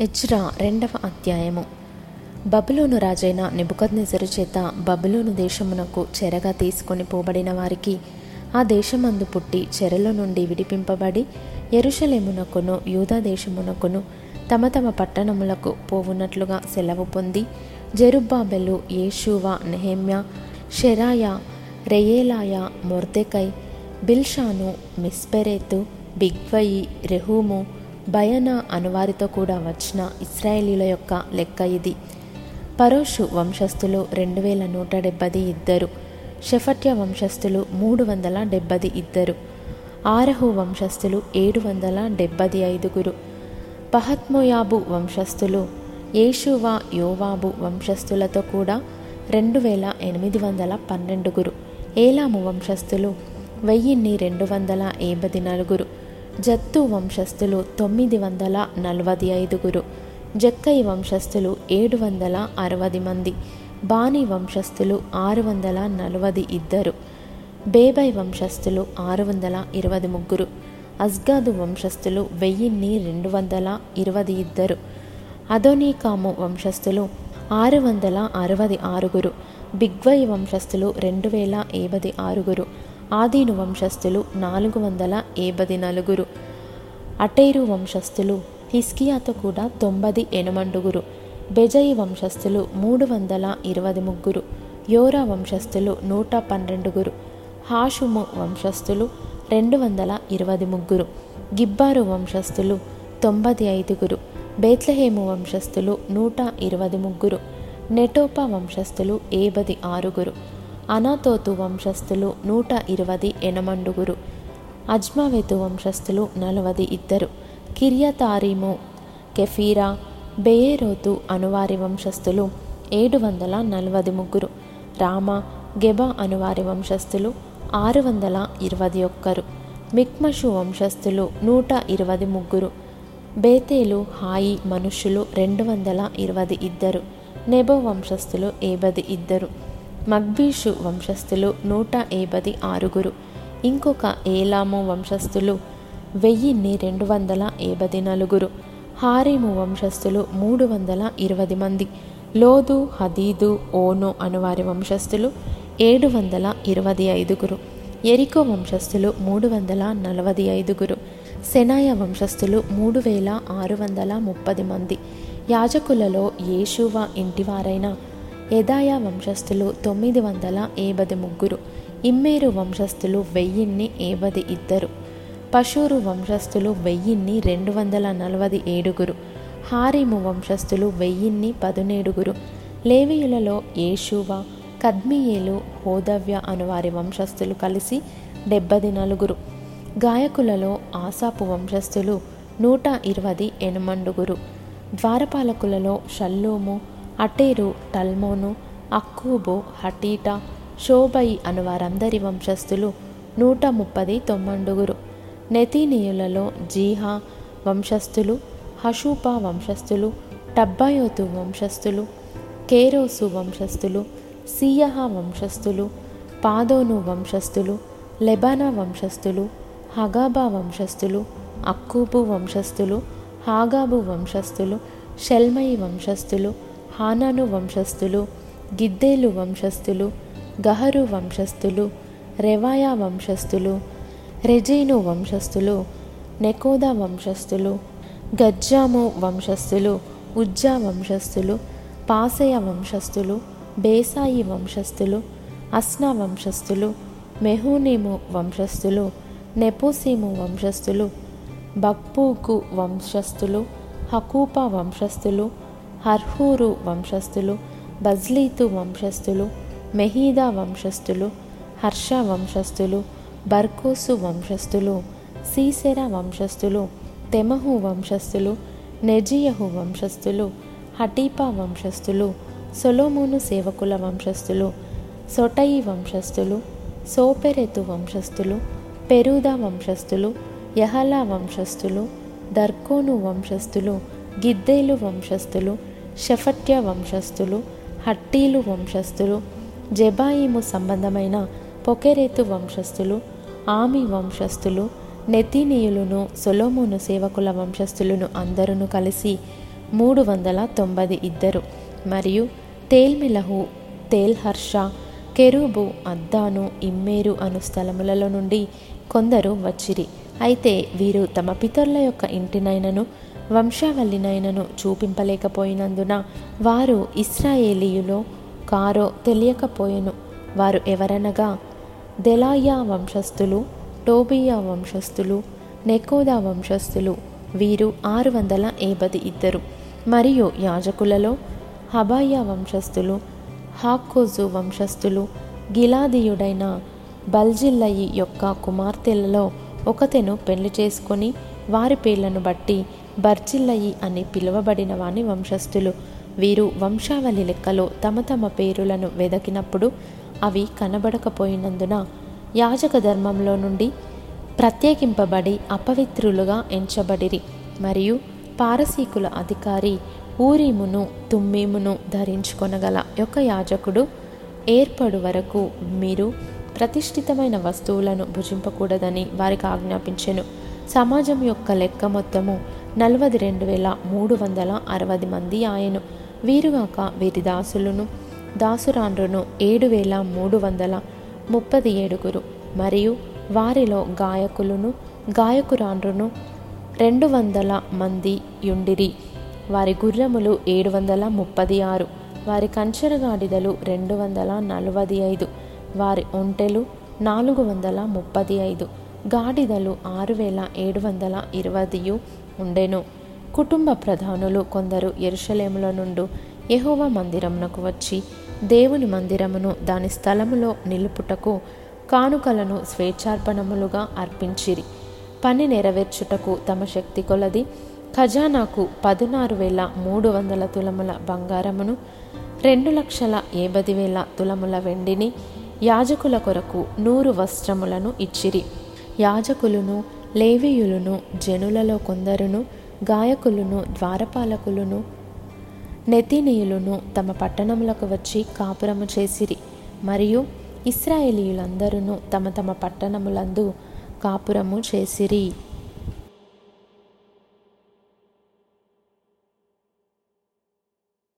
Ezra రెండవ అధ్యాయము. బబులోను రాజైన నిబుకద్నెజరు చేత బబులోను దేశమునకు చెరగా తీసుకొని పోబడిన వారికి ఆ దేశమందు పుట్టి చెరలో నుండి విడిపింపబడి ఎరుషలేమునకును యూదా దేశమునకును తమ తమ పట్టణములకు పోవున్నట్లుగా సెలవు పొంది జెరుబ్బాబెలు యేషువా నెహెమ్యా షెరాయ రెయేలాయ మొర్దెకై బిల్షాను మిస్పెరేతు బిగ్వయి రెహూము బయన అనువారితో కూడా వచ్చిన ఇస్రాయేలీల యొక్క లెక్క ఇది. పరోషు వంశస్థులు రెండు వేల నూట డెబ్బది ఇద్దరు. షెఫట్య వంశస్థులు మూడు వందల డెబ్బది ఇద్దరు. ఆరహు వంశస్థులు ఏడు వందల డెబ్బది ఐదుగురు. పహత్మోయాబు వంశస్థులు యేషువా యోవాబు వంశస్థులతో కూడా రెండు వేల ఎనిమిది వందల పన్నెండుగురు. ఏలాము వంశస్థులు వెయ్యిన్ని రెండు వందల ఏబది నలుగురు. జత్తు వంశస్థులు తొమ్మిది వందల నలభై ఐదుగురు జక్కై వంశస్థులు ఏడు వందల అరవై మంది బాణి వంశస్థులు ఆరు వందల నలభై ఇద్దరు బేబై వంశస్థులు ఆరు వందల ఇరవై ముగ్గురు అజ్గాదు వంశస్థులు వెయ్యిన్ని రెండు వందల ఇరవై ఇద్దరు అదోనీకాము వంశస్థులు ఆరు వందల అరవై ఆరుగురు బిగ్వై వంశస్థులు రెండు వేల ఏబది ఆరుగురు ఆదీను వంశస్థులు నాలుగు వందల ఏబది నలుగురు. అటేరు వంశస్థులు హిస్కియాతో కూడా తొంభది ఎనమండుగురు. బెజయి వంశస్థులు మూడు వందల ఇరవై ముగ్గురు. యోరా వంశస్థులు నూట పన్నెండుగురు. హాషుము వంశస్థులు రెండు వందల ఇరవై ముగ్గురు. గిబ్బారు వంశస్థులు తొంభది ఐదుగురు. బేత్లహేము వంశస్థులు నూట ఇరవై ముగ్గురు. నెటోపా వంశస్థులు ఏబది ఆరుగురు. అనాతోతు వంశస్థులు నూట ఇరవది ఎనమండుగురు. అజ్మావెతు వంశస్థులు నలవది ఇద్దరు. కిర్యతారీము కెఫీరా బెయేరోతు అనువారి వంశస్థులు ఏడు వందల నలభై ముగ్గురు. రామ గెబ అనువారి వంశస్థులు ఆరు వందల ఇరవై ఒక్కరు. మిక్మషు వంశస్థులు నూట ఇరవై ముగ్గురు. బేతేలు హాయి మనుషులు రెండు వందల ఇరవై ఇద్దరు. నెబో వంశస్థులు ఏబది ఇద్దరు. మగ్బీషు వంశస్థులు నూట ఏబది ఆరుగురు. ఇంకొక ఏలాము వంశస్థులు వెయ్యిన్ని రెండు వందల ఏబది నలుగురు. హారీము వంశస్థులు మూడు వందల ఇరవై మంది. లోదు హదీదు ఓను అనువారి వంశస్థులు ఏడు వందల ఇరవై ఐదుగురు. ఎరికో వంశస్థులు మూడు వందల నలభై ఐదుగురు. సెనాయ వంశస్థులు మూడు వేల ఆరు వందల ముప్పది మంది. యాజకులలో యేషువ ఇంటివారైన ఎదాయా వంశస్థులు తొమ్మిది వందల ఏబది ముగ్గురు ఇమ్మేరు వంశస్థులు వెయ్యిన్ని ఏబది ఇద్దరు పశూరు వంశస్థులు వెయ్యిన్ని రెండు వందల నలభై ఏడుగురు హారీము వంశస్థులు వెయ్యిన్ని పదునేడుగురు. లేవీయులలో యేషువ కద్మియేలు హోదవ్య అనువారి వంశస్థులు కలిసి డెబ్బది నలుగురు. గాయకులలో ఆసాపు వంశస్థులు నూట ఇరవది ఎనమండుగురు. ద్వారపాలకులలో షల్లూము అటేరు టల్మోను అక్కూబు హటీటా షోబయి అను వారందరి వంశస్థులు నూట ముప్పది తొమ్మండుగురు. నెతీనీయులలో జీహా వంశస్థులు హషూపా వంశస్థులు టబ్బాయోతు వంశస్థులు కేరోసు వంశస్థులు సియహా వంశస్థులు పాదోను వంశస్థులు లెబానా వంశస్థులు హగాబా వంశస్థులు అక్కూబు వంశస్థులు హాగాబు వంశస్థులు షెల్మయి వంశస్థులు హానాను వంశస్థులు గిద్దేలు వంశస్థులు గహరు వంశస్థులు రెవాయా వంశస్థులు రెజైను వంశస్థులు నెకోదా వంశస్థులు గజ్జాము వంశస్థులు ఉజ్జా వంశస్థులు పాసయ వంశస్థులు బేసాయి వంశస్థులు అస్నా వంశస్థులు మెహూనిము వంశస్థులు నెపోసీము వంశస్థులు బక్పూకు వంశస్థులు హకూపా వంశస్థులు హర్హూరు వంశస్థులు బజ్లీతు వంశస్థులు మెహీదా వంశస్థులు హర్ష వంశస్థులు బర్కోసు వంశస్థులు సీసెర వంశస్థులు తెమహు వంశస్థులు నెజియహు వంశస్థులు హటీపా వంశస్థులు సొలోమోను సేవకుల వంశస్థులు సొటయి వంశస్థులు సోపెరెతు వంశస్థులు పెరూదా వంశస్థులు యహలా వంశస్థులు దర్కోను వంశస్థులు గిద్దేలు వంశస్థులు షఫట్య వంశస్థులు హట్టీలు వంశస్థులు జబాయిము సంబంధమైన పొకెరేతు వంశస్థులు ఆమి వంశస్థులు నెతీనీయులను సొలోమోను సేవకుల వంశస్థులను అందరూ కలిసి మూడు వందల తొంభై ఇద్దరు. మరియు తేల్మిలహు తేల్హర్ష కెరూబు అద్దాను ఇమ్మేరు అను స్థలములలో నుండి కొందరు వచ్చిరి. అయితే వీరు తమ పితరుల యొక్క ఇంటినైనను వంశావళినైనను చూపింపలేకపోయినందున వారు ఇస్రాయేలీయులో కారో తెలియకపోయెను. వారు ఎవరనగా దెలాయా వంశస్థులు టోబియా వంశస్థులు నెకోదా వంశస్థులు వీరు ఆరు వందల ఏబది ఇద్దరు. మరియు యాజకులలో హబాయా వంశస్థులు హాకోజు వంశస్థులు గిలాదీయుడైన బల్జిల్లయి యొక్క కుమార్తెలలో ఒకతెను పెళ్ళి చేసుకొని వారి పేర్లను బట్టి బర్జిల్లయి అని పిలువబడిన వాని వంశస్థులు. వీరు వంశావళి లెక్కలో తమ తమ పేరులను వెదకినప్పుడు అవి కనబడకపోయినందున యాజక ధర్మంలో నుండి ప్రత్యేకింపబడి అపవిత్రులుగా ఎంచబడిరి. మరియు పారసీకుల అధికారి ఊరీమును తుమ్మీమును ధరించుకొనగల యొక్క యాజకుడు ఏర్పడు వరకు మీరు ప్రతిష్ఠితమైన వస్తువులను భుజింపకూడదని వారికి ఆజ్ఞాపించెను. సమాజం యొక్క లెక్క మొత్తము నలభై రెండు వేల మూడు వందల అరవై మంది ఆయను. వీరుగాక వీరి దాసులను దాసురాండ్రును ఏడు వేల మూడు వందల ముప్పది ఏడుగురు. మరియు వారిలో గాయకులను గాయకురాండ్రును రెండు వందల మంది యుండిరి. వారి గుర్రములు ఏడు వందల ముప్పది ఆరు. వారి కంచెరగాడిదలు రెండు వందల నలభై ఐదు. వారి ఒంటెలు నాలుగు వందల ముప్పది ఐదు. గాడిదలు ఆరు వేల ఏడు వందల ఇరవైయు ఉండెను. కుటుంబ ప్రధానులు కొందరు ఎరుషలేముల నుండి యహోవ మందిరమునకు వచ్చి దేవుని మందిరమును దాని స్థలములో నిలుపుటకు కానుకలను స్వేచ్ఛార్పణములుగా అర్పించిరి. పని నెరవేర్చుటకు తమ శక్తి కొలది ఖజానాకు పదునారు వేల మూడు వందల తులముల బంగారమును రెండు లక్షల ఏబది వేల తులముల వెండిని యాజకుల కొరకు నూరు వస్త్రములను ఇచ్చిరి. యాజకులను లేవీయులను జనులలో కొందరును గాయకులను ద్వారపాలకులను నెతినీయులను తమ పట్టణములకు వచ్చి కాపురము చేసిరి. మరియు ఇస్రాయేలీయులందరూ తమ తమ పట్టణములందు కాపురము చేసిరి.